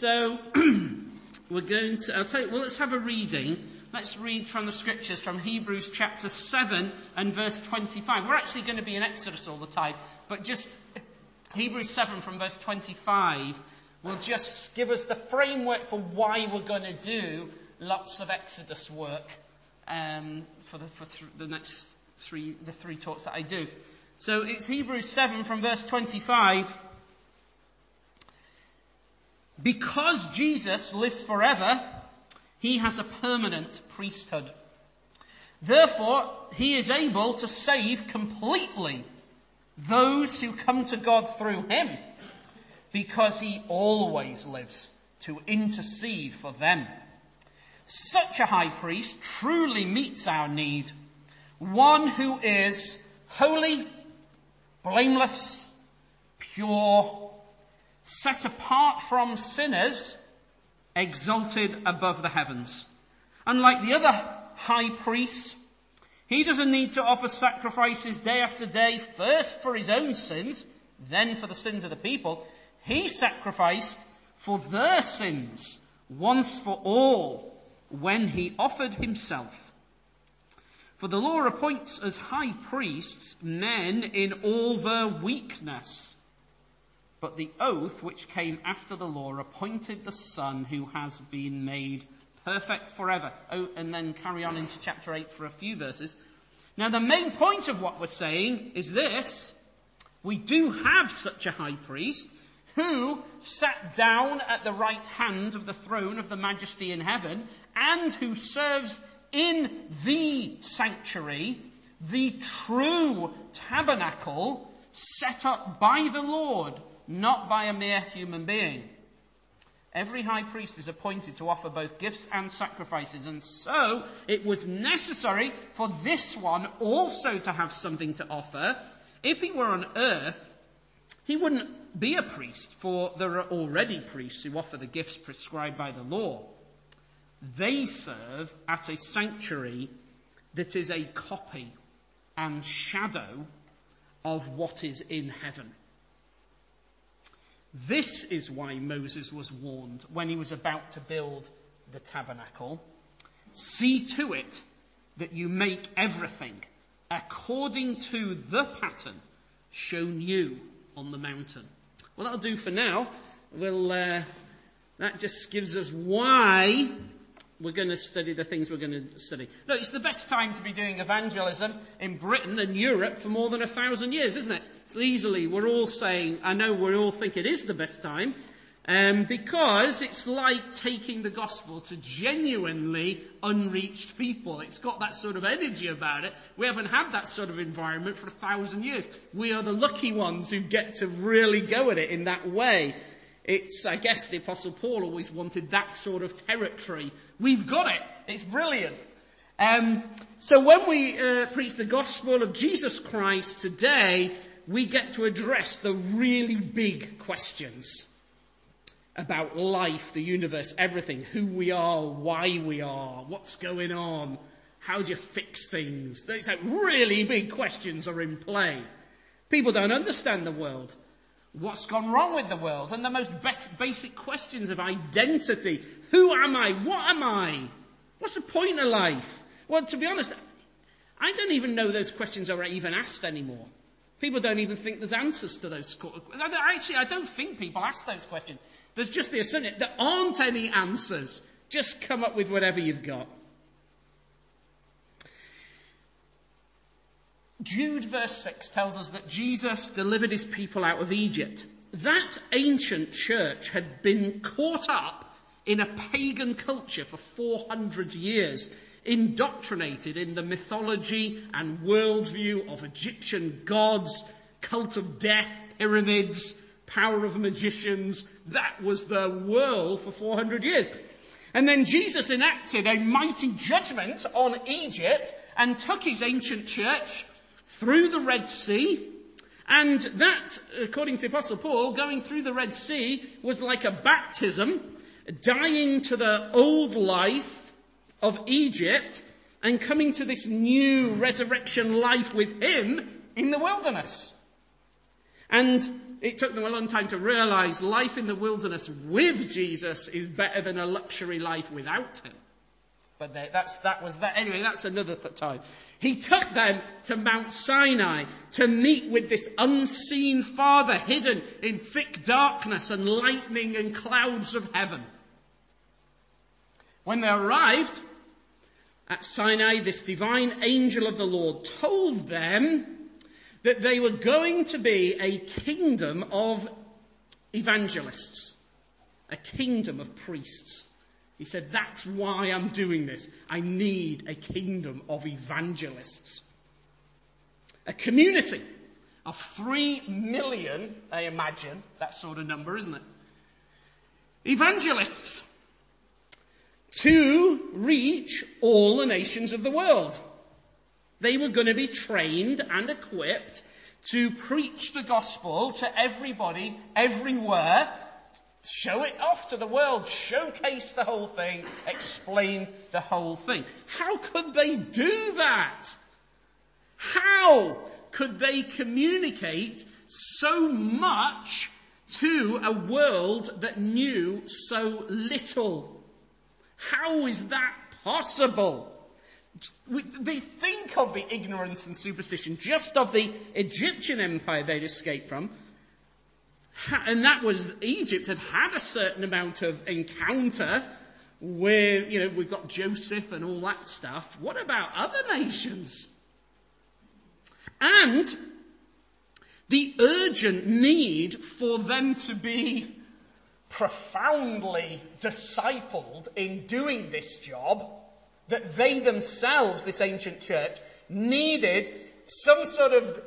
So, we're going to, I'll tell you, well, let's have a reading. Let's read from the scriptures from Hebrews chapter 7 and verse 25. We're actually going to be in Exodus all the time, but just Hebrews 7 from verse 25 will just give us the framework for why we're going to do lots of Exodus work um, for, the, for th- the next three, the three talks that I do. So it's Hebrews 7 from verse 25. Because Jesus lives forever, he has a permanent priesthood. Therefore, he is able to save completely those who come to God through him, because he always lives to intercede for them. Such a high priest truly meets our need. One who is holy, blameless, pure, set apart from sinners, exalted above the heavens. Unlike the other high priests, he doesn't need to offer sacrifices day after day, first for his own sins, then for the sins of the people. He sacrificed for their sins once for all when he offered himself. For the law appoints as high priests men in all their weakness. But the oath which came after the law appointed the Son who has been made perfect forever. Oh, and then carry on into chapter 8 for a few verses. Now the main point of what we're saying is this. We do have such a high priest who sat down at the right hand of the throne of the majesty in heaven and who serves in the sanctuary, the true tabernacle set up by the Lord not by a mere human being. Every high priest is appointed to offer both gifts and sacrifices, and so it was necessary for this one also to have something to offer. If he were on earth, he wouldn't be a priest, for there are already priests who offer the gifts prescribed by the law. They serve at a sanctuary that is a copy and shadow of what is in heaven. This is why Moses was warned when he was about to build the tabernacle. See to it that you make everything according to the pattern shown you on the mountain. Well, that'll do for now. We'll, uh, that just gives us why we're going to study the things we're going to study. Look, it's the best time to be doing evangelism in Britain and Europe for more than a thousand years, isn't it? Easily, we're all saying, I know we all think it is the best time, um, because it's like taking the gospel to genuinely unreached people. It's got that sort of energy about it. We haven't had that sort of environment for a thousand years. We are the lucky ones who get to really go at it in that way. It's, I guess the apostle Paul always wanted that sort of territory. We've got it. It's brilliant. Um, so when we uh, preach the gospel of Jesus Christ today, we get to address the really big questions about life, the universe, everything, who we are, why we are, what's going on, how do you fix things. These like really big questions are in play. People don't understand the world. What's gone wrong with the world? And the most basic questions of identity. Who am I? What am I? What's the point of life? Well, to be honest, I don't even know those questions are even asked anymore. People don't even think there's answers to those questions. Actually, I don't think people ask those questions. There's just the assumption there aren't any answers. Just come up with whatever you've got. Jude verse 6 tells us that Jesus delivered his people out of Egypt. That ancient church had been caught up in a pagan culture for 400 years indoctrinated in the mythology and worldview of Egyptian gods, cult of death, pyramids, power of magicians. That was the world for 400 years. And then Jesus enacted a mighty judgment on Egypt and took his ancient church through the Red Sea. And that, according to Apostle Paul, going through the Red Sea was like a baptism, dying to the old life of Egypt and coming to this new resurrection life with him in the wilderness. And it took them a long time to realize life in the wilderness with Jesus is better than a luxury life without him. But they, that's, that was that. Anyway, that's another th- time. He took them to Mount Sinai to meet with this unseen Father hidden in thick darkness and lightning and clouds of heaven. When they arrived at Sinai, this divine angel of the Lord told them that they were going to be a kingdom of evangelists, a kingdom of priests. He said, That's why I'm doing this. I need a kingdom of evangelists. A community of three million, I imagine, that sort of number, isn't it? Evangelists to reach all the nations of the world. They were going to be trained and equipped to preach the gospel to everybody, everywhere, Show it off to the world, showcase the whole thing, explain the whole thing. How could they do that? How could they communicate so much to a world that knew so little? How is that possible? they think of the ignorance and superstition just of the Egyptian empire they'd escaped from, and that was Egypt had had a certain amount of encounter where, you know, we've got Joseph and all that stuff. What about other nations? And the urgent need for them to be profoundly discipled in doing this job, that they themselves, this ancient church, needed some sort of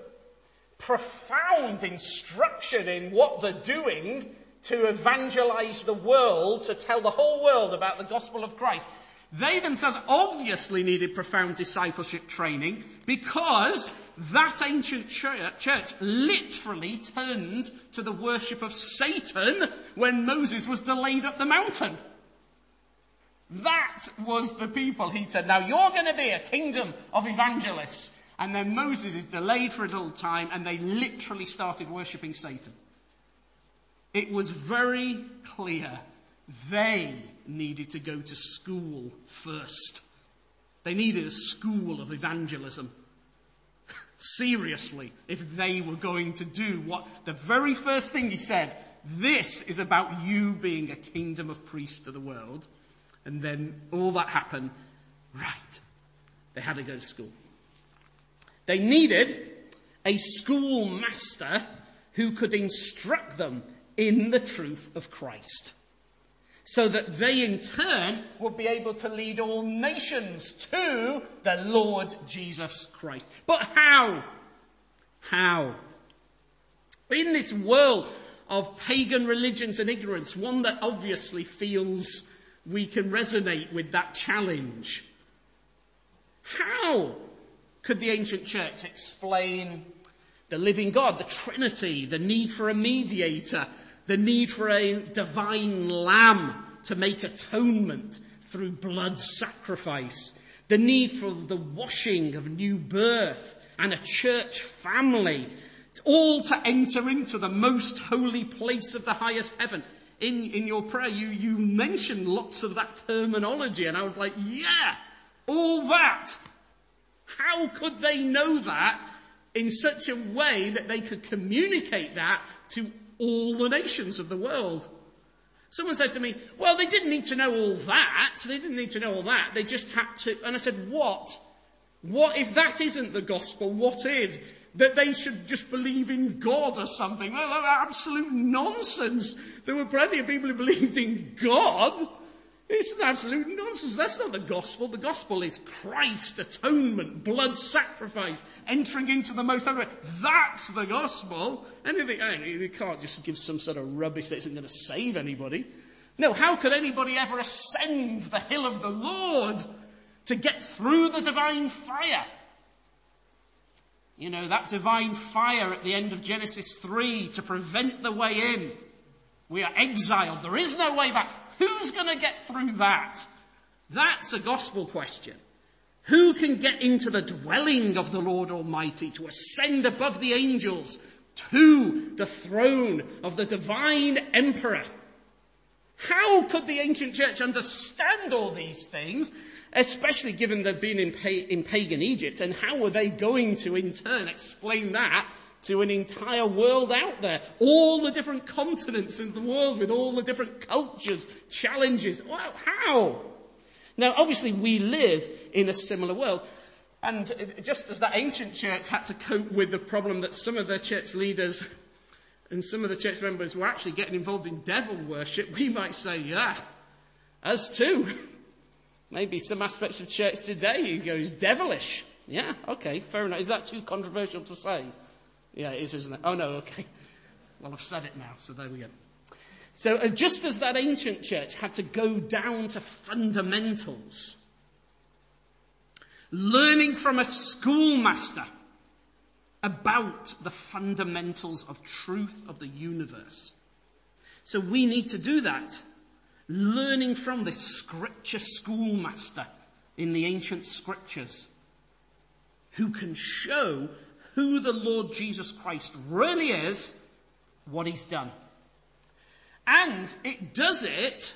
profound instruction in what they're doing to evangelize the world, to tell the whole world about the gospel of Christ. They themselves obviously needed profound discipleship training because that ancient church literally turned to the worship of Satan when Moses was delayed up the mountain. That was the people he said, now you're going to be a kingdom of evangelists. And then Moses is delayed for a little time and they literally started worshipping Satan. It was very clear they needed to go to school first. They needed a school of evangelism. Seriously, if they were going to do what the very first thing he said, this is about you being a kingdom of priests to the world. And then all that happened, right. They had to go to school. They needed a schoolmaster who could instruct them in the truth of Christ. So that they in turn would be able to lead all nations to the Lord Jesus Christ. But how? How? In this world of pagan religions and ignorance, one that obviously feels we can resonate with that challenge. How could the ancient church explain the living God, the Trinity, the need for a mediator, the need for a divine lamb to make atonement through blood sacrifice, the need for the washing of new birth and a church family, all to enter into the most holy place of the highest heaven. In, in your prayer, you, you mentioned lots of that terminology, and I was like, yeah, all that. How could they know that in such a way that they could communicate that to all the nations of the world? Someone said to me, well, they didn't need to know all that. They didn't need to know all that. They just had to, and I said, what? What if that isn't the gospel? What is? That they should just believe in God or something? Well, absolute nonsense. There were plenty of people who believed in God. It's an absolute nonsense. That's not the gospel. The gospel is Christ, atonement, blood sacrifice, entering into the most holy. That's the gospel. Anything, you can't just give some sort of rubbish that isn't going to save anybody. No, how could anybody ever ascend the hill of the Lord to get through the divine fire? You know, that divine fire at the end of Genesis 3 to prevent the way in. We are exiled. There is no way back. Who's going to get through that? That's a gospel question. Who can get into the dwelling of the Lord Almighty to ascend above the angels to the throne of the divine emperor. How could the ancient church understand all these things, especially given they've been in, pa- in pagan Egypt, and how were they going to in turn explain that to an entire world out there? All the different continents in the world with all the different cultures, challenges. Well, how? Now, obviously, we live in a similar world. And just as that ancient church had to cope with the problem that some of their church leaders and some of the church members were actually getting involved in devil worship, we might say, yeah, us too. Maybe some aspects of church today goes devilish. Yeah, okay, fair enough. Is that too controversial to say? Yeah, it is, isn't it? Oh no, okay. Well, I've said it now, so there we go. So uh, just as that ancient church had to go down to fundamentals, learning from a schoolmaster about the fundamentals of truth of the universe. So we need to do that, learning from this scripture schoolmaster in the ancient scriptures who can show who the Lord Jesus Christ really is, what he's done. And it does it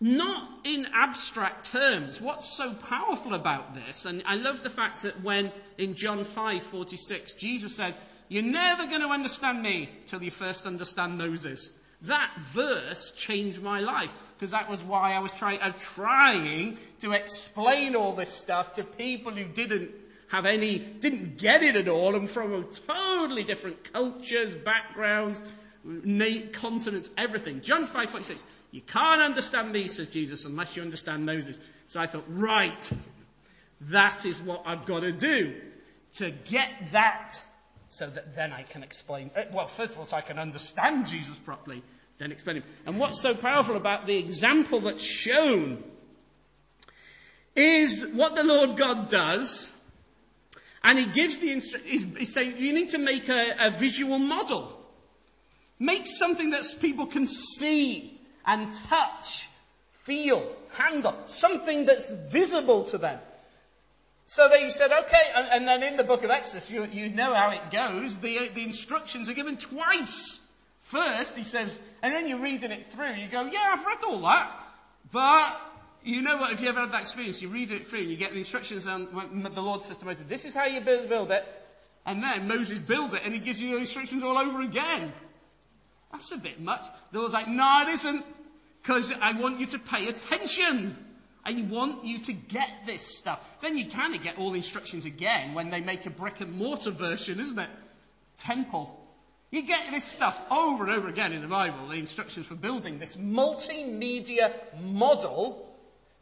not in abstract terms. What's so powerful about this, and I love the fact that when in John 5:46 Jesus said, "You're never going to understand me till you first understand Moses." That verse changed my life because that was why I was trying, uh, trying to explain all this stuff to people who didn't have any, didn't get it at all, and from totally different cultures, backgrounds, continents, everything. John 5:46. You can't understand me, says Jesus, unless you understand Moses. So I thought, right, that is what I've got to do to get that so that then I can explain. Uh, well, first of all, so I can understand Jesus properly, then explain him. And what's so powerful about the example that's shown is what the Lord God does, and He gives the. He's, saying you need to make a, a visual model. Make something that people can see and touch, feel, handle, something that's visible to them. So they said, okay, and, and then in the book of Exodus, you, you know how it goes. The, uh, the instructions are given twice. First, he says, and then you're reading it through, you go, yeah, I've read all that. But, you know what, if you ever had that experience, you read it through, you get the instructions, and the Lord says to Moses, this is how you build, build it. And then Moses builds it, and he gives you the instructions all over again. That's a bit much. The Lord's like, no, it isn't. Because I want you to pay attention. I want you to get this stuff. Then you kind of get all the instructions again when they make a brick and mortar version, isn't it? Temple. You get this stuff over and over again in the Bible, the instructions for building this multimedia model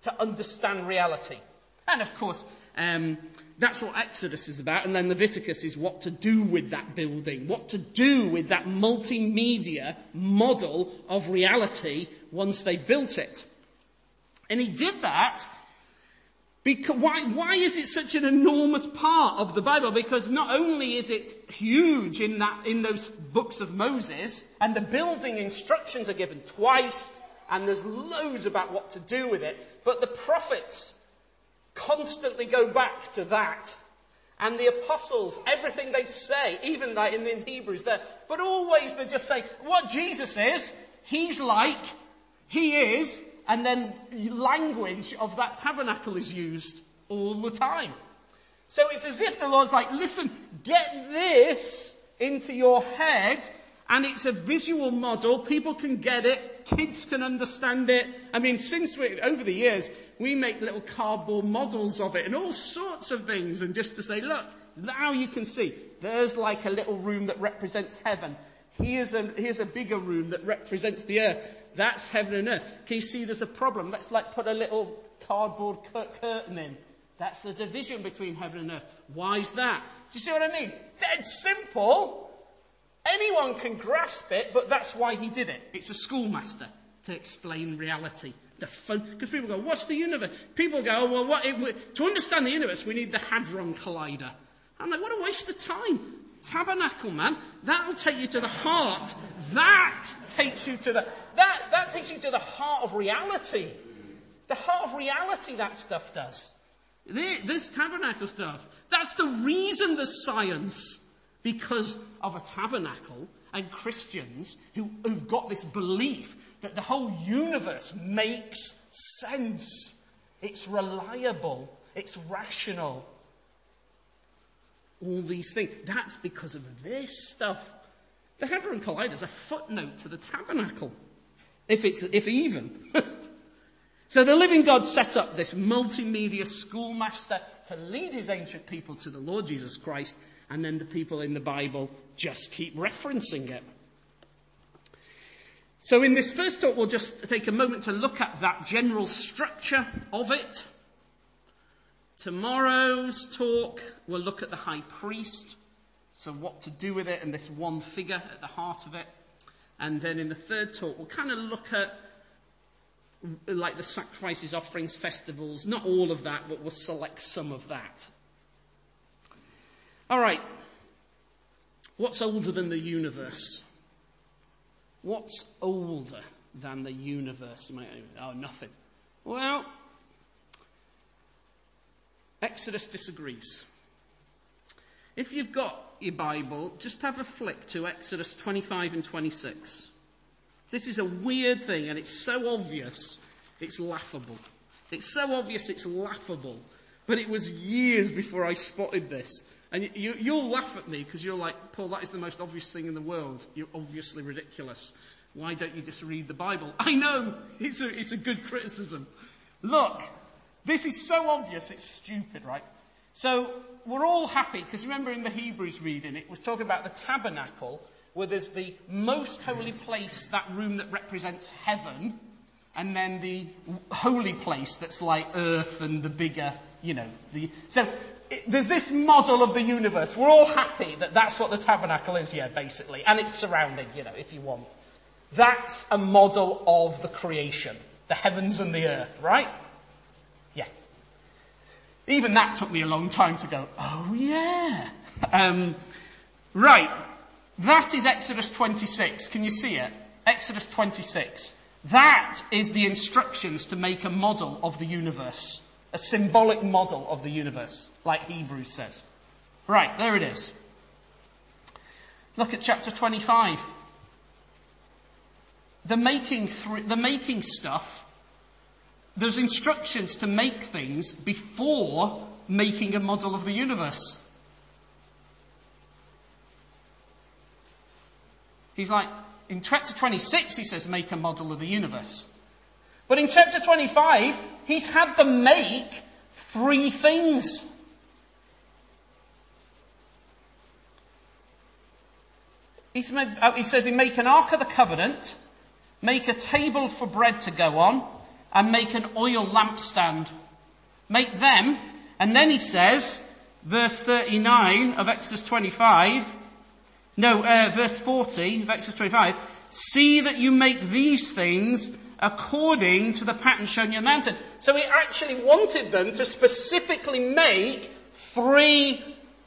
to understand reality. And of course, um, that's what Exodus is about, and then Leviticus is what to do with that building, what to do with that multimedia model of reality once they've built it. And he did that because why, why is it such an enormous part of the Bible? Because not only is it huge in that, in those books of Moses, and the building instructions are given twice, and there's loads about what to do with it, but the prophets constantly go back to that. And the apostles, everything they say, even that in, in Hebrews there, but always they just say, what Jesus is, he's like, he is, and then language of that tabernacle is used all the time. So it's as if the Lord's like, listen, get this into your head, and it's a visual model, people can get it, kids can understand it. I mean, since we, over the years, we make little cardboard models of it and all sorts of things and just to say, look, now you can see, there's like a little room that represents heaven. Here's a, here's a bigger room that represents the earth. That's heaven and earth. Can you see there's a problem? Let's like put a little cardboard cur- curtain in. That's the division between heaven and earth. Why is that? Do you see what I mean? Dead simple. Anyone can grasp it, but that's why he did it. It's a schoolmaster to explain reality. The because people go, what's the universe? People go, well, what, it, to understand the universe, we need the Hadron Collider. I'm like, what a waste of time. Tabernacle, man. That'll take you to the heart. That takes you to the, that, that takes you to the heart of reality. The heart of reality that stuff does. This tabernacle stuff. That's the reason there's science. Because of a tabernacle and Christians who, who've got this belief that the whole universe makes sense. It's reliable. It's rational. All these things. That's because of this stuff. The Hadron Collider is a footnote to the tabernacle. If it's, if even. so the living God set up this multimedia schoolmaster to lead his ancient people to the Lord Jesus Christ, and then the people in the Bible just keep referencing it. So in this first talk, we'll just take a moment to look at that general structure of it. Tomorrow's talk, we'll look at the high priest, so what to do with it and this one figure at the heart of it. And then in the third talk, we'll kind of look at like the sacrifices, offerings, festivals, not all of that, but we'll select some of that. All right. What's older than the universe? What's older than the universe? Oh, nothing. Well, Exodus disagrees. If you've got your Bible, just have a flick to Exodus 25 and 26. This is a weird thing and it's so obvious, it's laughable. It's so obvious, it's laughable. But it was years before I spotted this. And you, will laugh at me because you're like, Paul, that is the most obvious thing in the world. You're obviously ridiculous. Why don't you just read the Bible? I know, it's a, it's a good criticism. Look, this is so obvious, it's stupid, right? So we're all happy because remember in the Hebrews reading, it was talking about the tabernacle where there's the most holy place, that room that represents heaven, and then the holy place that's like earth and the bigger, you know, the, so there's this model of the universe. We're all happy that that's what the tabernacle is, yeah, basically, and its surrounding, you know, if you want. That's a model of the creation, the heavens and the earth, right? Yeah. Even that took me a long time to go, oh yeah. Um, right. That is Exodus 26. Can you see it? Exodus 26. That is the instructions to make a model of the universe. A symbolic model of the universe, like Hebrews says. Right, there it is. Look at chapter 25 the making, th- the making stuff, there's instructions to make things before making a model of the universe. He's like, in chapter 26, he says, make a model of the universe. But in chapter 25, he's had them make three things. Made, uh, he says, he make an ark of the covenant, Make a table for bread to go on and make an oil lampstand. Make them. And then he says, verse 39 of Exodus 25, no, uh, verse 40 of Exodus 25, see that you make these things according to the pattern shown you the mountain. So he actually wanted them to specifically make three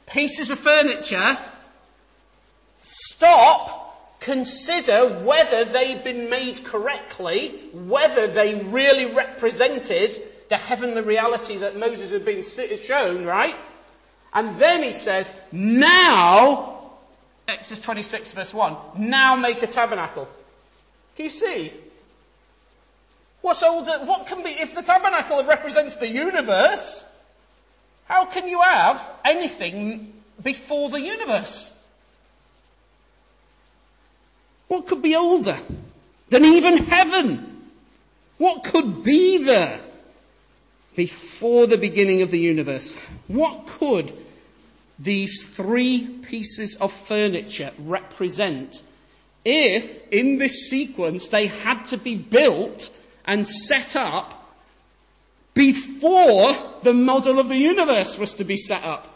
pieces of furniture, stop, consider whether they'd been made correctly, whether they really represented the heavenly reality that Moses had been shown, right? And then he says, now, Exodus 26 verse 1, now make a tabernacle. Can you see? What's older, what can be, if the tabernacle represents the universe, how can you have anything before the universe? What could be older than even heaven? What could be there before the beginning of the universe? What could these three pieces of furniture represent if in this sequence they had to be built and set up before the model of the universe was to be set up?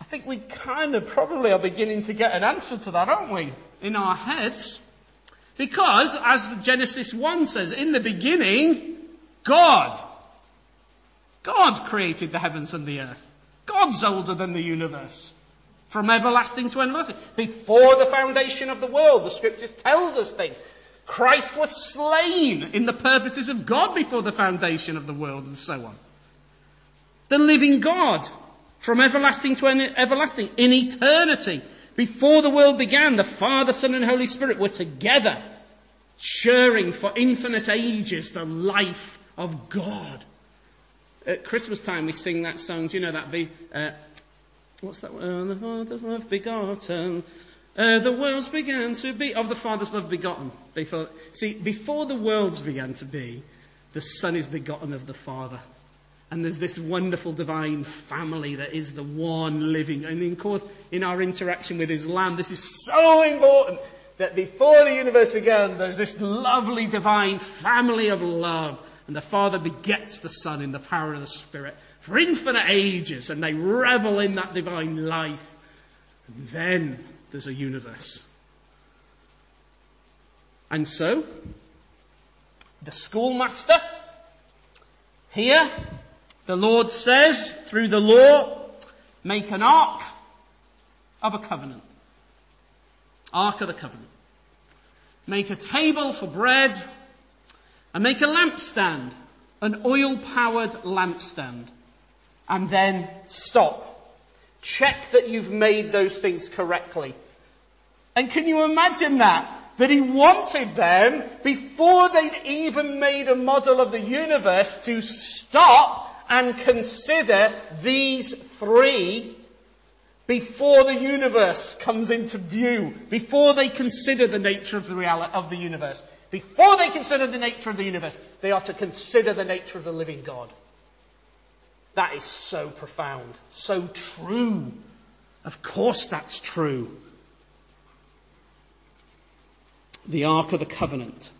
I think we kind of probably are beginning to get an answer to that, aren't we? In our heads. Because, as Genesis 1 says, in the beginning, God. God created the heavens and the earth. God's older than the universe. From everlasting to everlasting. Before the foundation of the world, the scriptures tells us things. Christ was slain in the purposes of God before the foundation of the world and so on. The living God from everlasting to everlasting in eternity. Before the world began, the Father, Son and Holy Spirit were together, sharing for infinite ages the life of God. At Christmas time we sing that song, do you know that? Be, uh, what's that? Uh, the Father's love begotten. Uh, the worlds began to be, of the Father's love begotten. Before, see, before the worlds began to be, the Son is begotten of the Father. And there's this wonderful divine family that is the one living. And of course, in our interaction with Islam, this is so important that before the universe began, there's this lovely divine family of love. And the Father begets the Son in the power of the Spirit for infinite ages, and they revel in that divine life. And then there's a universe. And so, the schoolmaster here the Lord says through the law, make an ark of a covenant. Ark of the covenant. Make a table for bread and make a lampstand, an oil powered lampstand. And then stop. Check that you've made those things correctly. And can you imagine that? That he wanted them, before they'd even made a model of the universe, to stop and consider these three before the universe comes into view, before they consider the nature of the reality of the universe. Before they consider the nature of the universe, they are to consider the nature of the living God. That is so profound, so true. Of course that's true. The Ark of the Covenant,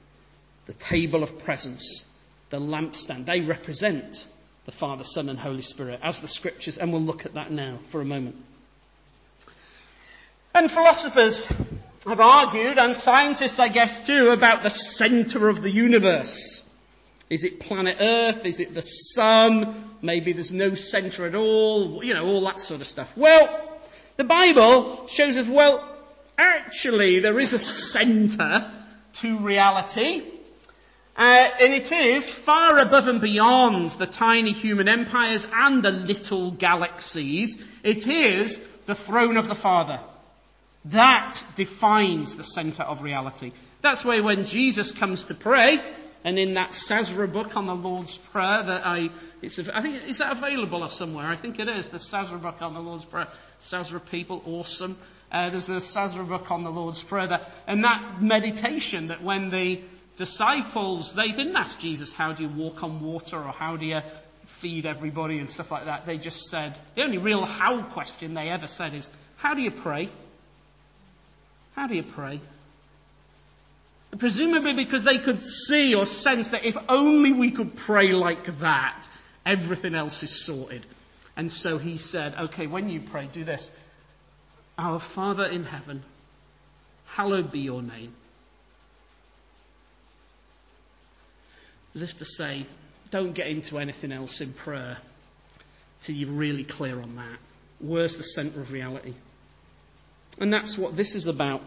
the table of presence, the lampstand, they represent the Father, Son, and Holy Spirit, as the scriptures, and we'll look at that now for a moment. And philosophers have argued, and scientists, I guess, too, about the center of the universe. Is it planet Earth? Is it the sun? Maybe there's no center at all. You know, all that sort of stuff. Well, the Bible shows us, well, actually there is a center to reality. Uh, and it is far above and beyond the tiny human empires and the little galaxies. It is the throne of the Father. That defines the center of reality. That's why when Jesus comes to pray, and in that Sazra book on the Lord's Prayer that I, it's, I think, is that available somewhere? I think it is, the Sazra book on the Lord's Prayer. Sazra people, awesome. Uh, there's a Sazra book on the Lord's Prayer there. And that meditation that when the disciples, they didn't ask Jesus, how do you walk on water or how do you feed everybody and stuff like that. They just said, the only real how question they ever said is, how do you pray? How do you pray? Presumably because they could see or sense that if only we could pray like that, everything else is sorted. And so he said, okay, when you pray, do this. Our Father in heaven, hallowed be your name. As if to say, don't get into anything else in prayer till you're really clear on that. Where's the centre of reality? And that's what this is about.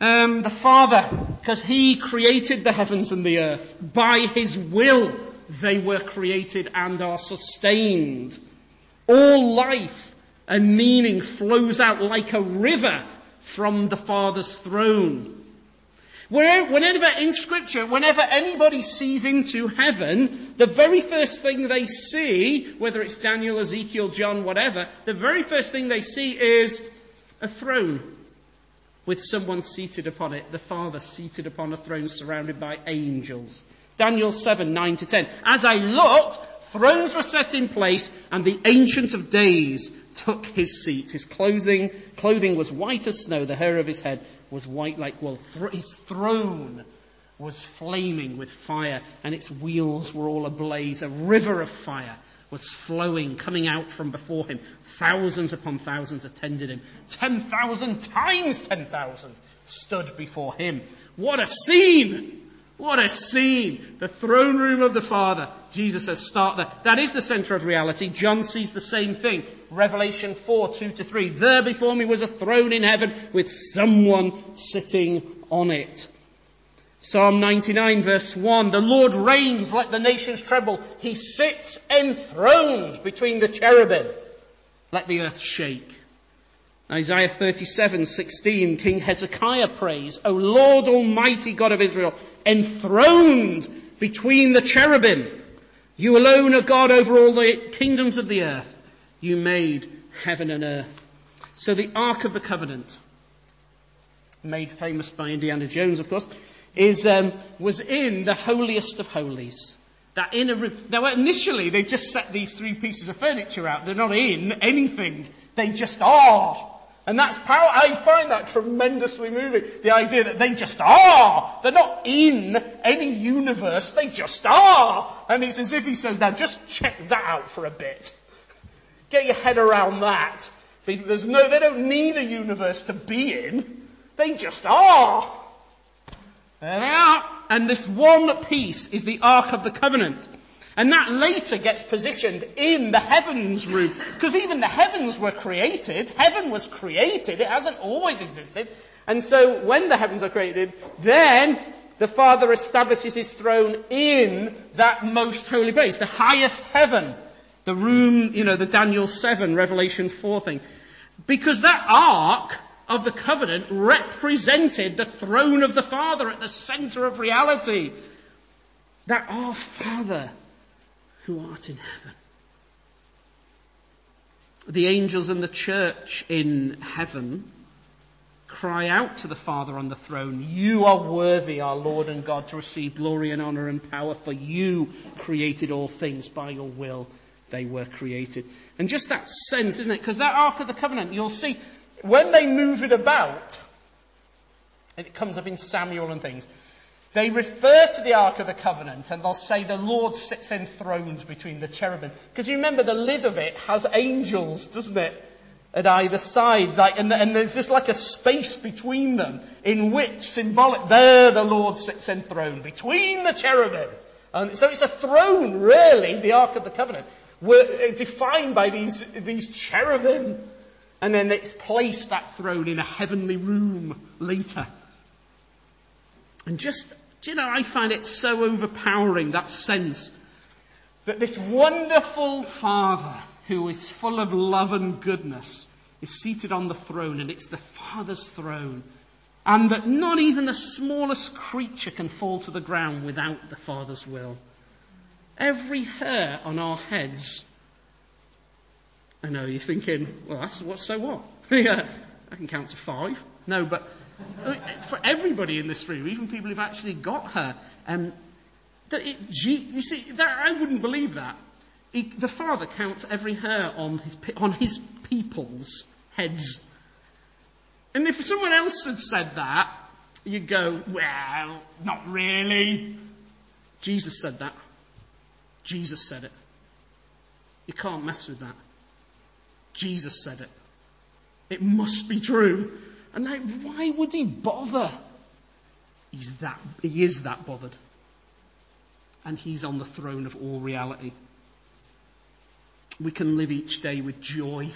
Um, the Father, because He created the heavens and the earth. By His will, they were created and are sustained. All life and meaning flows out like a river from the Father's throne. Whenever in scripture, whenever anybody sees into heaven, the very first thing they see, whether it's Daniel, Ezekiel, John, whatever, the very first thing they see is a throne with someone seated upon it, the Father seated upon a throne surrounded by angels. Daniel 7, 9 to 10. As I looked, thrones were set in place and the Ancient of Days took his seat. His clothing, clothing was white as snow, the hair of his head was white like wool. His throne was flaming with fire and its wheels were all ablaze. A river of fire was flowing, coming out from before him. Thousands upon thousands attended him. Ten thousand times ten thousand stood before him. What a scene! What a scene! The throne room of the Father. Jesus says, start there. That is the center of reality. John sees the same thing. Revelation 4, 2 to 3. There before me was a throne in heaven with someone sitting on it. Psalm 99 verse 1, the Lord reigns, let the nations tremble. He sits enthroned between the cherubim. Let the earth shake. Isaiah 37:16, King Hezekiah prays, O Lord Almighty God of Israel, enthroned between the cherubim. You alone are God over all the kingdoms of the earth. You made heaven and earth. So the Ark of the Covenant, made famous by Indiana Jones, of course, is, um, was in the holiest of holies. That inner room. Now initially they've just set these three pieces of furniture out. They're not in anything. They just are. And that's power. I find that tremendously moving. The idea that they just are. They're not in any universe. They just are. And it's as if he says, now just check that out for a bit. Get your head around that. There's no, they don't need a universe to be in. They just are. There they are. And this one piece is the Ark of the Covenant. And that later gets positioned in the heavens room. Because even the heavens were created. Heaven was created. It hasn't always existed. And so when the heavens are created, then the Father establishes his throne in that most holy place, the highest heaven. The room, you know, the Daniel 7, Revelation 4 thing. Because that ark of the covenant represented the throne of the Father at the center of reality. That our Father who art in heaven. The angels and the church in heaven cry out to the Father on the throne, You are worthy, our Lord and God, to receive glory and honor and power, for you created all things by your will. They were created. And just that sense, isn't it? Because that Ark of the Covenant, you'll see, when they move it about, it comes up in Samuel and things, they refer to the Ark of the Covenant and they'll say the Lord sits enthroned between the cherubim. Because you remember the lid of it has angels, doesn't it? At either side. Like, and, and there's just like a space between them in which symbolic, there the Lord sits enthroned between the cherubim. And so it's a throne, really, the Ark of the Covenant. We're uh, defined by these, these cherubim. And then it's placed that throne in a heavenly room later. And just you know, I find it so overpowering, that sense that this wonderful Father who is full of love and goodness is seated on the throne and it's the Father's throne. And that not even the smallest creature can fall to the ground without the Father's will. Every hair on our heads. I know you're thinking, well, that's what, so what? yeah, I can count to five. No, but for everybody in this room, even people who've actually got her. Um, it, you see, that, I wouldn't believe that. He, the Father counts every hair on his, on his people's heads. And if someone else had said that, you'd go, well, not really. Jesus said that. Jesus said it. You can't mess with that. Jesus said it. It must be true. And why would he bother? He's that, he is that bothered. And he's on the throne of all reality. We can live each day with joy,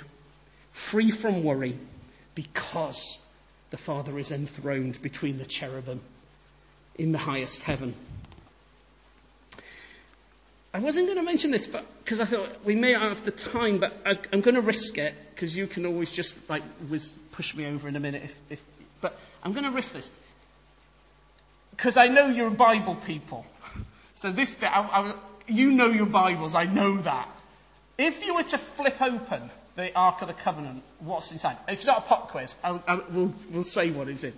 free from worry, because the Father is enthroned between the cherubim in the highest heaven. I wasn't going to mention this, but because I thought we may have the time, but I, am going to risk it because you can always just like push me over in a minute. If, if, but I'm going to risk this because I know you're Bible people. So this bit, I, I, you know your Bibles. I know that. If you were to flip open the Ark of the Covenant, what's inside? It's not a pop quiz. I'll, I'll, we'll, we'll say what it's in.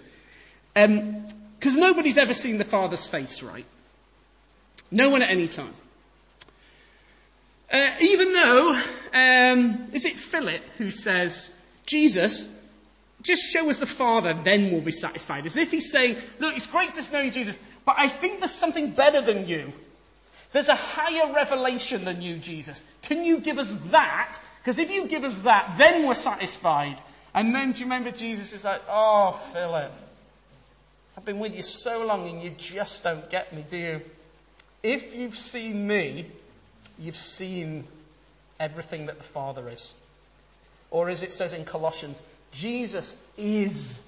Because um, nobody's ever seen the Father's face, right? No one at any time. Uh, even though, um, is it Philip who says, Jesus, just show us the Father, then we'll be satisfied. As if he's saying, look, it's great to know Jesus, but I think there's something better than you. There's a higher revelation than you, Jesus. Can you give us that? Because if you give us that, then we're satisfied. And then do you remember Jesus is like, oh, Philip, I've been with you so long and you just don't get me, do you? If you've seen me, you've seen everything that the Father is. Or as it says in Colossians, Jesus is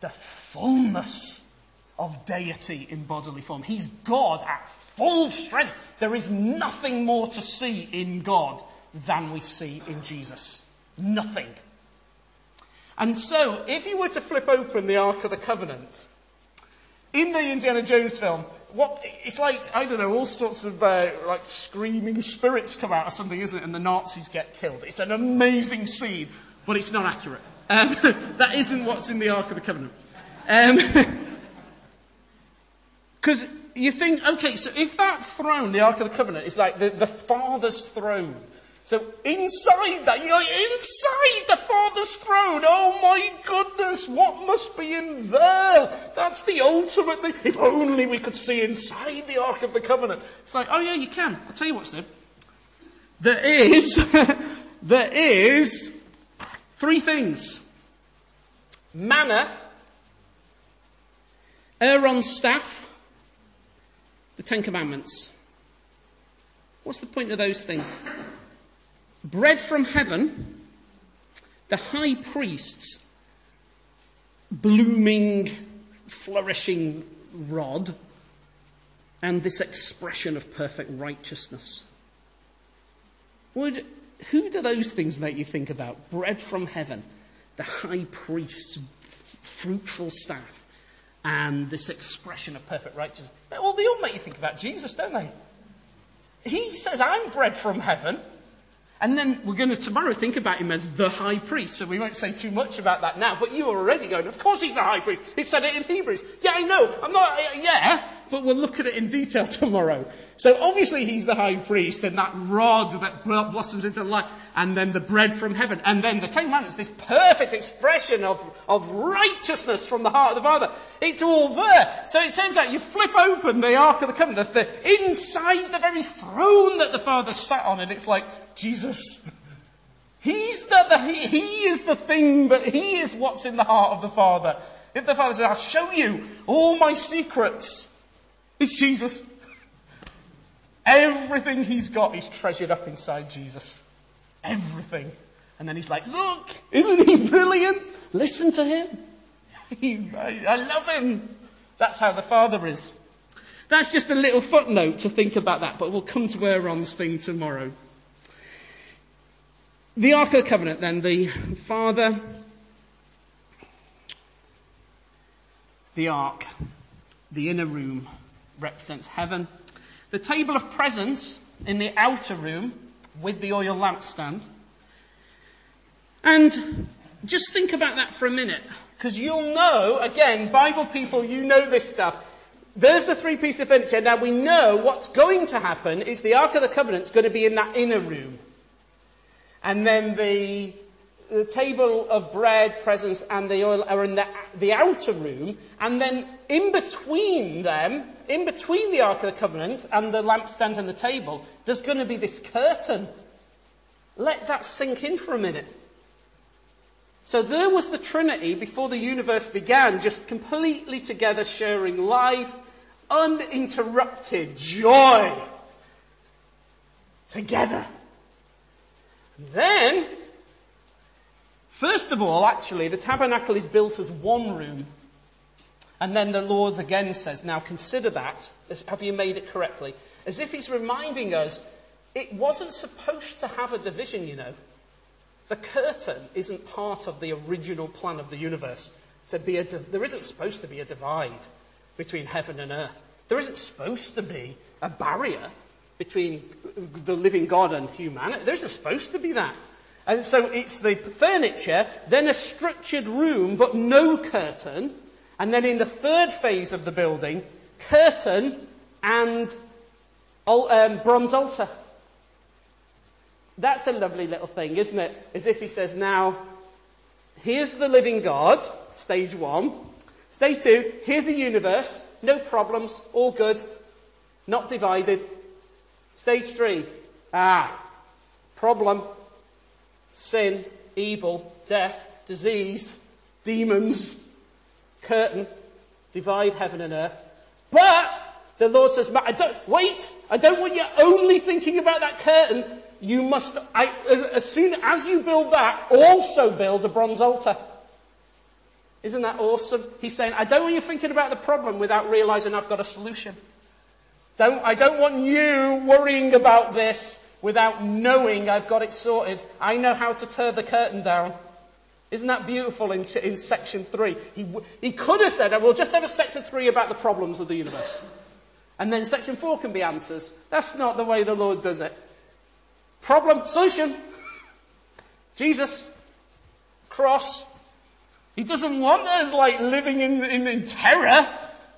the fullness of deity in bodily form. He's God at full strength. There is nothing more to see in God than we see in Jesus. Nothing. And so, if you were to flip open the Ark of the Covenant, in the Indiana Jones film, what, it's like, I don't know, all sorts of, uh, like, screaming spirits come out or something, isn't it? And the Nazis get killed. It's an amazing scene, but it's not accurate. Um, that isn't what's in the Ark of the Covenant. Because um, you think, okay, so if that throne, the Ark of the Covenant, is like the, the Father's throne, so inside that, you're inside the Father's throne. Oh my goodness, what must be in there? That's the ultimate thing. If only we could see inside the Ark of the Covenant. It's like, oh yeah, you can. I'll tell you what's there. There is, there is three things. Manna, Aaron's staff, the Ten Commandments. What's the point of those things? Bread from heaven, the high priest's blooming, flourishing rod, and this expression of perfect righteousness. Would, who do those things make you think about? Bread from heaven, the high priest's fruitful staff, and this expression of perfect righteousness. Well, they all make you think about Jesus, don't they? He says, I'm bread from heaven. And then we're going to tomorrow think about him as the high priest, so we won't say too much about that now, but you are already going, of course he's the high priest. He said it in Hebrews. Yeah, I know. I'm not, yeah, but we'll look at it in detail tomorrow. So obviously he's the high priest and that rod that blossoms into light and then the bread from heaven and then the Ten Commandments, this perfect expression of, of righteousness from the heart of the Father. It's all there. So it turns out you flip open the Ark of the Covenant, the, the inside the very throne that the Father sat on and it's like, Jesus, He's the, the he, he is the thing that He is what's in the heart of the Father. If the Father says, I'll show you all my secrets, it's Jesus. Everything he's got is treasured up inside Jesus. Everything. And then he's like, look, isn't he brilliant? Listen to him. I, I love him. That's how the Father is. That's just a little footnote to think about that, but we'll come to Aaron's thing tomorrow. The Ark of the Covenant then, the Father, the Ark, the inner room represents heaven. The table of presence in the outer room with the oil lampstand. And just think about that for a minute, because you'll know, again, Bible people, you know this stuff. There's the three pieces of furniture. Now we know what's going to happen is the Ark of the Covenant's going to be in that inner room. And then the, the table of bread, presents, and the oil are in the, the outer room. And then in between them, in between the Ark of the Covenant and the lampstand and the table, there's going to be this curtain. Let that sink in for a minute. So there was the Trinity before the universe began, just completely together, sharing life, uninterrupted joy. Together. Then, first of all, actually, the tabernacle is built as one room. And then the Lord again says, now consider that. Have you made it correctly? As if he's reminding us, it wasn't supposed to have a division, you know. The curtain isn't part of the original plan of the universe. To be a, there isn't supposed to be a divide between heaven and earth. There isn't supposed to be a barrier between the living God and humanity. There isn't supposed to be that. And so it's the furniture, then a structured room, but no curtain, and then in the third phase of the building, curtain and um, bronze altar. That's a lovely little thing, isn't it? As if he says, now, here's the living God, stage one. Stage two, here's the universe, no problems, all good, not divided. Stage three, ah, problem, sin, evil, death, disease, demons, curtain, divide heaven and earth. But the Lord says, I don't, wait, I don't want you only thinking about that curtain. You must, I, as soon as you build that, also build a bronze altar. Isn't that awesome? He's saying, I don't want you thinking about the problem without realizing I've got a solution. Don't, I don't want you worrying about this without knowing I've got it sorted. I know how to tear the curtain down. Isn't that beautiful in, in section three? He, he could have said, we'll just have a section three about the problems of the universe. And then section four can be answers. That's not the way the Lord does it. Problem, solution. Jesus, cross. He doesn't want us like living in, in, in terror.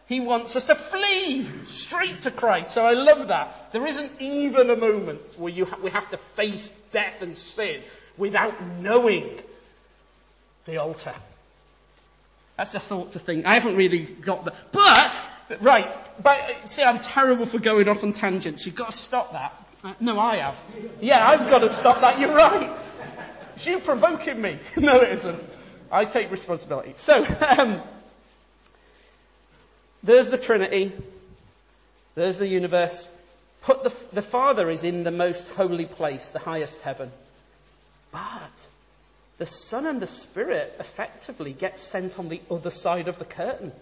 He wants us to flee straight to Christ. So I love that. There isn't even a moment where you ha- we have to face death and sin without knowing the altar. That's a thought to think. I haven't really got that. But, right, but, see, I'm terrible for going off on tangents. You've got to stop that. Uh, no, I have. Yeah, I've got to stop that. You're right. It's you provoking me. no, it isn't. I take responsibility. So, um, there's the Trinity. There's the universe. Put the, the Father is in the most holy place, the highest heaven. But the Son and the Spirit effectively get sent on the other side of the curtain.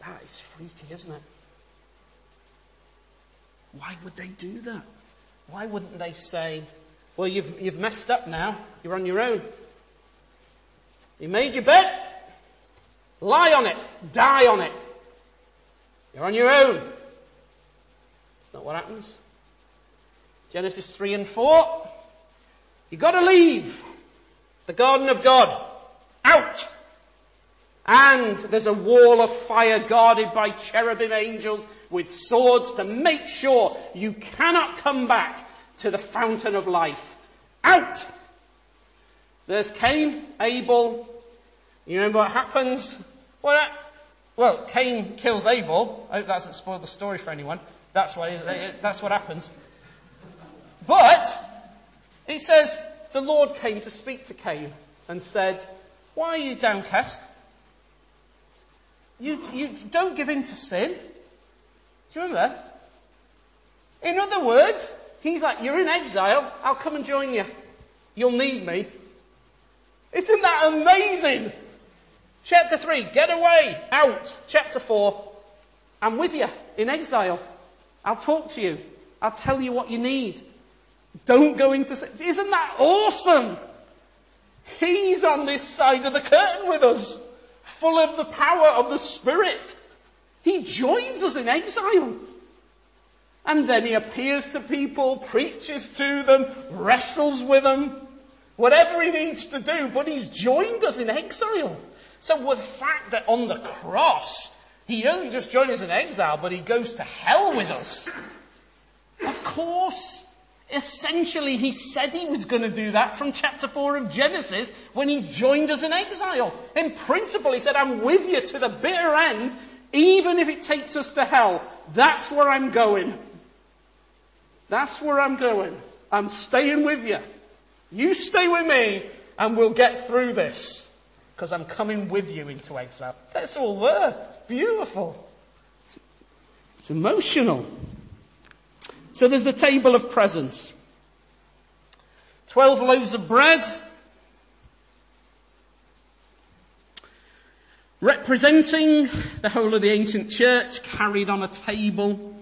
That is freaky, isn't it? Why would they do that? Why wouldn't they say, well, you've, you've messed up now. You're on your own. You made your bed. Lie on it. Die on it. You're on your own. That's not what happens. Genesis 3 and 4. You've got to leave the garden of God. Out! And there's a wall of fire guarded by cherubim angels with swords to make sure you cannot come back to the fountain of life. Out! There's Cain, Abel. You remember what happens? Well, well, Cain kills Abel. I hope that doesn't spoil the story for anyone. That's what, that's what happens. But, it says, the Lord came to speak to Cain and said, Why are you downcast? You, you don't give in to sin. Do you remember? In other words, he's like, You're in exile. I'll come and join you. You'll need me. Isn't that amazing? Chapter 3, get away, out. Chapter 4, I'm with you in exile. I'll talk to you. I'll tell you what you need. Don't go into, isn't that awesome? He's on this side of the curtain with us, full of the power of the Spirit. He joins us in exile. And then he appears to people, preaches to them, wrestles with them, whatever he needs to do, but he's joined us in exile. So with the fact that on the cross, he doesn't just join us in exile, but he goes to hell with us. Of course. Essentially, he said he was going to do that from chapter 4 of Genesis when he joined us in exile. In principle, he said, I'm with you to the bitter end, even if it takes us to hell. That's where I'm going. That's where I'm going. I'm staying with you. You stay with me and we'll get through this. Because I'm coming with you into exile. That's all there. It's beautiful. It's emotional. So there's the table of presence. Twelve loaves of bread. Representing the whole of the ancient church carried on a table.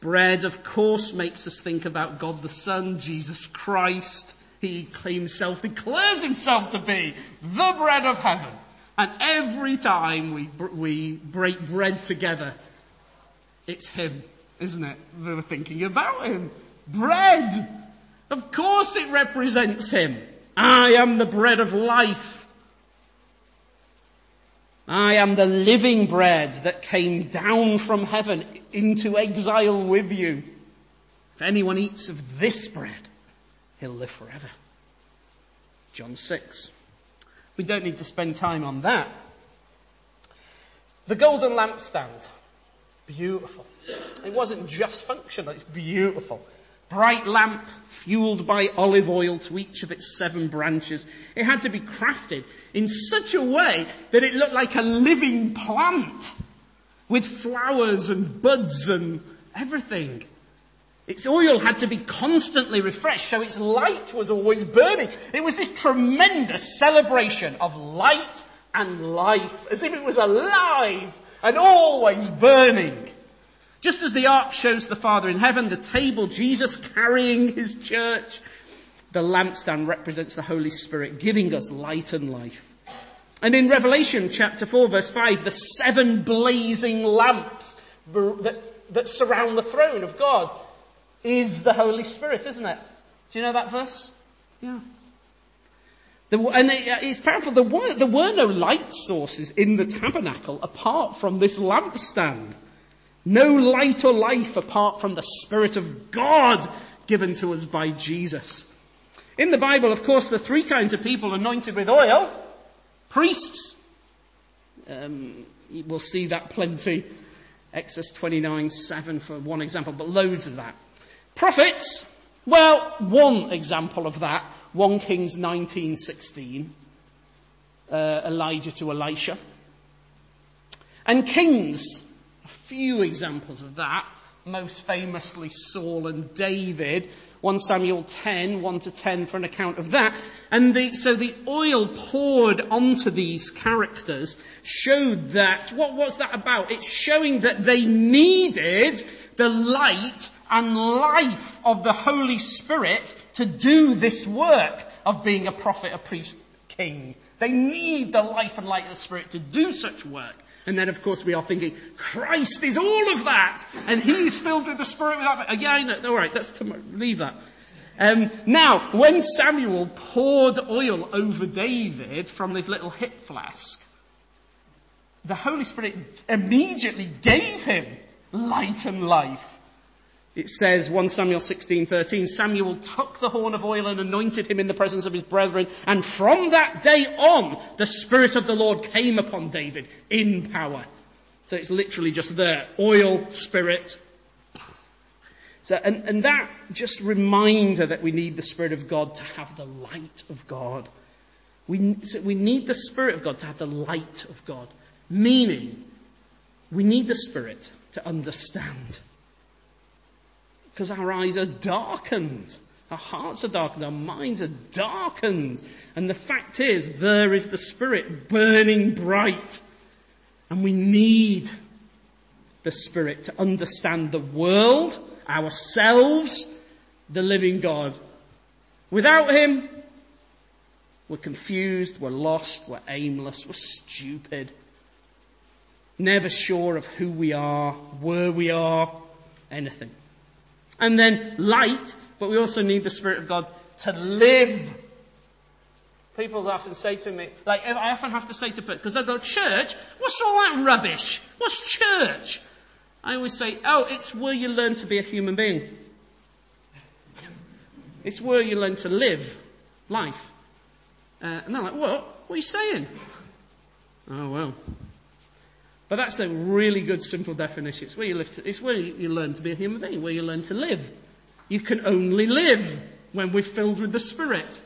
Bread, of course, makes us think about God the Son, Jesus Christ. He claims himself declares himself to be the bread of heaven. And every time we, we break bread together, it's him isn't it? We were thinking about him. Bread! Of course it represents him. I am the bread of life. I am the living bread that came down from heaven into exile with you. If anyone eats of this bread, he'll live forever. John 6. We don't need to spend time on that. The golden lampstand. Beautiful. It wasn't just functional, it's beautiful. Bright lamp fueled by olive oil to each of its seven branches. It had to be crafted in such a way that it looked like a living plant with flowers and buds and everything. Its oil had to be constantly refreshed, so its light was always burning. It was this tremendous celebration of light and life, as if it was alive and always burning. Just as the ark shows the Father in heaven, the table Jesus carrying his church, the lampstand represents the Holy Spirit giving us light and life. And in Revelation chapter 4 verse 5, the seven blazing lamps that, that surround the throne of God is the Holy Spirit, isn't it? Do you know that verse? Yeah. The, and it, it's powerful. There were, there were no light sources in the tabernacle apart from this lampstand. No light or life apart from the Spirit of God given to us by Jesus. In the Bible, of course, the three kinds of people anointed with oil. Priests. Um, we'll see that plenty. Exodus 29, 7 for one example, but loads of that. Prophets. Well, one example of that. 1 Kings 19:16, Uh, Elijah to Elisha. And kings a few examples of that. Most famously Saul and David. 1 Samuel 10, 1 to 10 for an account of that. And the, so the oil poured onto these characters showed that, what was that about? It's showing that they needed the light and life of the Holy Spirit to do this work of being a prophet, a priest, king. They need the life and light of the Spirit to do such work. And then of course we are thinking, Christ is all of that! And He's filled with the Spirit without, uh, yeah, alright, that's tomorrow, leave that. Um, now, when Samuel poured oil over David from this little hip flask, the Holy Spirit immediately gave him light and life. It says 1 Samuel 16:13 Samuel took the horn of oil and anointed him in the presence of his brethren and from that day on the spirit of the Lord came upon David in power. So it's literally just there oil spirit so, and, and that just reminder that we need the Spirit of God to have the light of God. We, so we need the Spirit of God to have the light of God. Meaning, we need the Spirit to understand because our eyes are darkened. Our hearts are darkened. Our minds are darkened. And the fact is, there is the Spirit burning bright. And we need the Spirit to understand the world, ourselves, the living God. Without Him, we're confused, we're lost, we're aimless, we're stupid, never sure of who we are, where we are, anything. And then light, but we also need the Spirit of God to live. People often say to me, like, I often have to say to people, because they go, church? What's all that rubbish? What's church? I always say, oh, it's where you learn to be a human being. It's where you learn to live life. Uh, and they're like, what? What are you saying? Oh, well. But that's a really good simple definition. It's where you live to, it's where you learn to be a human being, where you learn to live. You can only live when we're filled with the Spirit.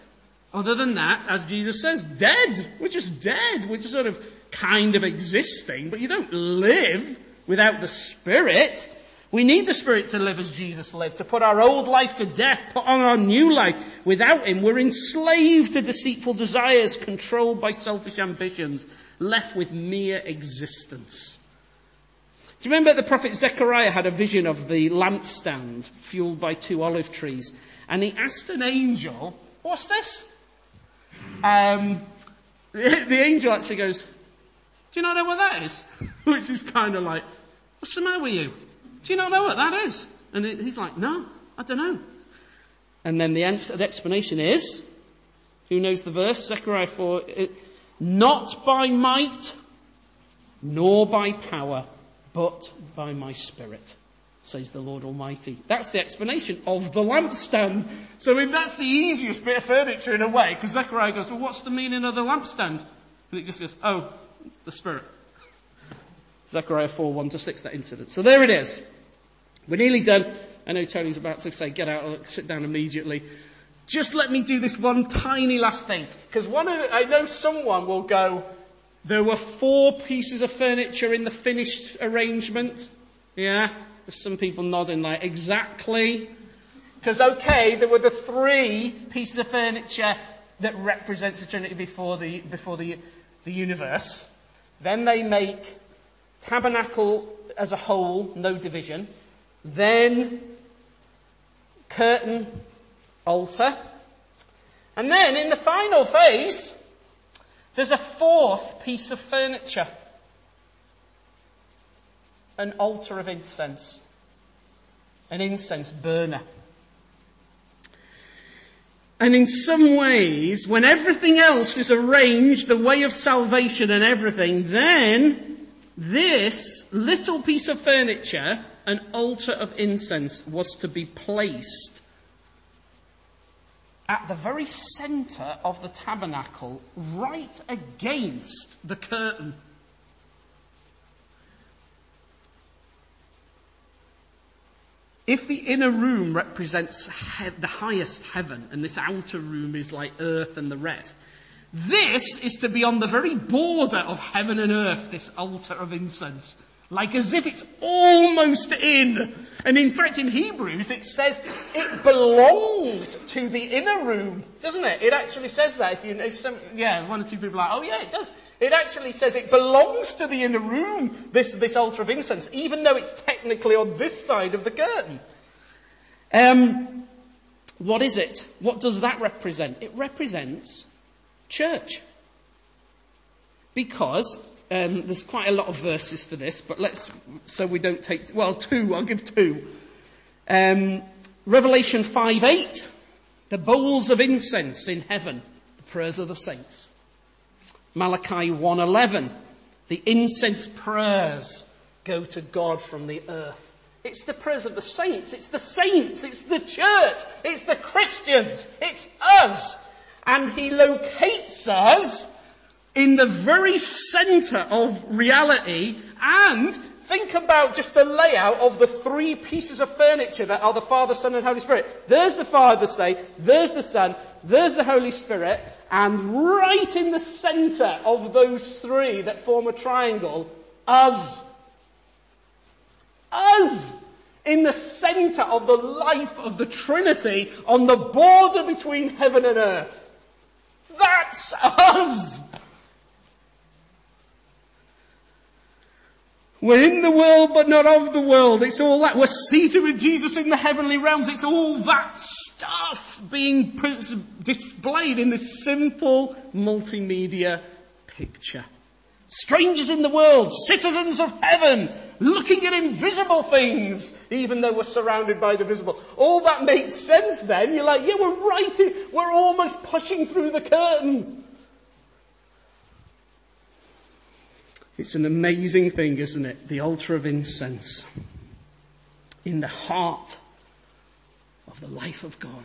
Other than that, as Jesus says, dead. We're just dead. We're just sort of kind of existing, but you don't live without the Spirit. We need the Spirit to live as Jesus lived, to put our old life to death, put on our new life. Without Him, we're enslaved to deceitful desires, controlled by selfish ambitions, left with mere existence. Do you remember the prophet Zechariah had a vision of the lampstand fueled by two olive trees? And he asked an angel, what's this? Um, the, angel actually goes, do you not know what that is? Which is kind of like, what's the matter with you? Do you not know what that is? And he's like, no, I don't know. And then the, the explanation is, who knows the verse? Zechariah 4, it, not by might, nor by power, but by my spirit, says the Lord Almighty. That's the explanation of the lampstand. So that's the easiest bit of furniture in a way, because Zechariah goes, well, what's the meaning of the lampstand? And it just goes, oh, the Spirit. Zechariah 4, 1 to 6, that incident. So there it is. We're nearly done. I know Tony's about to say, get out, sit down immediately. Just let me do this one tiny last thing. Because one of, I know someone will go, there were four pieces of furniture in the finished arrangement. Yeah? There's some people nodding like, exactly. Because, okay, there were the three pieces of furniture that represents the Trinity before the, before the, the universe. Then they make tabernacle as a whole, no division. Then curtain, altar. And then in the final phase, there's a fourth piece of furniture. An altar of incense. An incense burner. And in some ways, when everything else is arranged, the way of salvation and everything, then this little piece of furniture, an altar of incense, was to be placed at the very centre of the tabernacle, right against the curtain. If the inner room represents he- the highest heaven and this outer room is like earth and the rest, this is to be on the very border of heaven and earth, this altar of incense. Like as if it's almost in. And in fact in Hebrews it says it belonged to the inner room, doesn't it? It actually says that. If you know some, yeah, one or two people are like, oh yeah, it does. It actually says it belongs to the inner room, this, this altar of incense, even though it's technically on this side of the curtain. Um, what is it? What does that represent? It represents church. Because um, there's quite a lot of verses for this, but let's so we don't take well two. I'll give two. Um, Revelation five eight, the bowls of incense in heaven, the prayers of the saints. Malachi 1:11. The incense prayers go to God from the earth. It's the prayers of the saints. It's the saints. It's the church. It's the Christians. It's us. And he locates us in the very center of reality and think about just the layout of the three pieces of furniture that are the Father, Son and Holy Spirit. There's the Father, Day, there's the Son, there's the Holy Spirit, and right in the center of those three that form a triangle, us. Us! In the center of the life of the Trinity, on the border between heaven and earth. That's us! We're in the world but not of the world. It's all that. We're seated with Jesus in the heavenly realms. It's all that stuff being displayed in this simple multimedia picture. Strangers in the world, citizens of heaven, looking at invisible things, even though we're surrounded by the visible. All that makes sense then. You're like, yeah, we're right we're almost pushing through the curtain. It's an amazing thing, isn't it? The altar of incense in the heart of the life of God.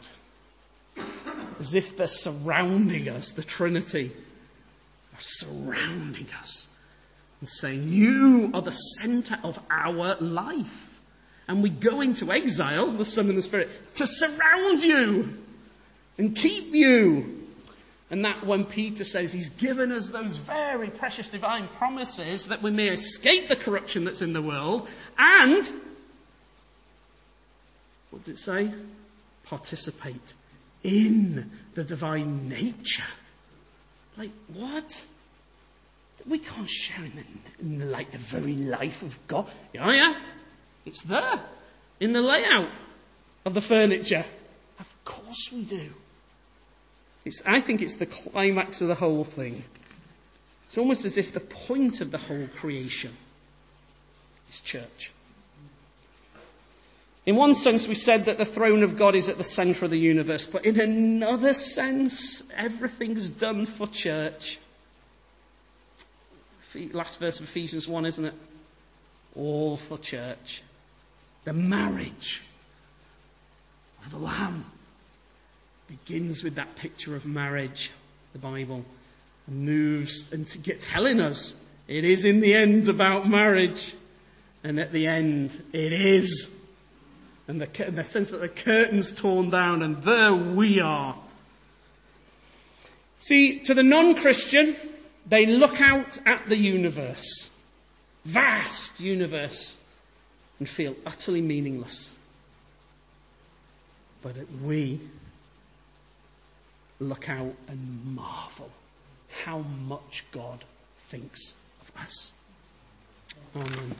As if they're surrounding us, the Trinity are surrounding us and saying, You are the center of our life. And we go into exile, the Son and the Spirit, to surround you and keep you and that when Peter says he's given us those very precious divine promises that we may escape the corruption that's in the world and, what does it say? Participate in the divine nature. Like what? We can't share in, the, in like the very life of God. Yeah, yeah. It's there. In the layout of the furniture. Of course we do. It's, I think it's the climax of the whole thing. It's almost as if the point of the whole creation is church. In one sense, we said that the throne of God is at the center of the universe, but in another sense, everything's done for church. Last verse of Ephesians 1, isn't it? All for church. The marriage of the Lamb begins with that picture of marriage, the Bible, and moves and to get telling us it is in the end about marriage, and at the end it is. And the, the sense that the curtain's torn down, and there we are. See, to the non-Christian, they look out at the universe. Vast universe. and feel utterly meaningless. But we look out and marvel how much God thinks of us. Amen.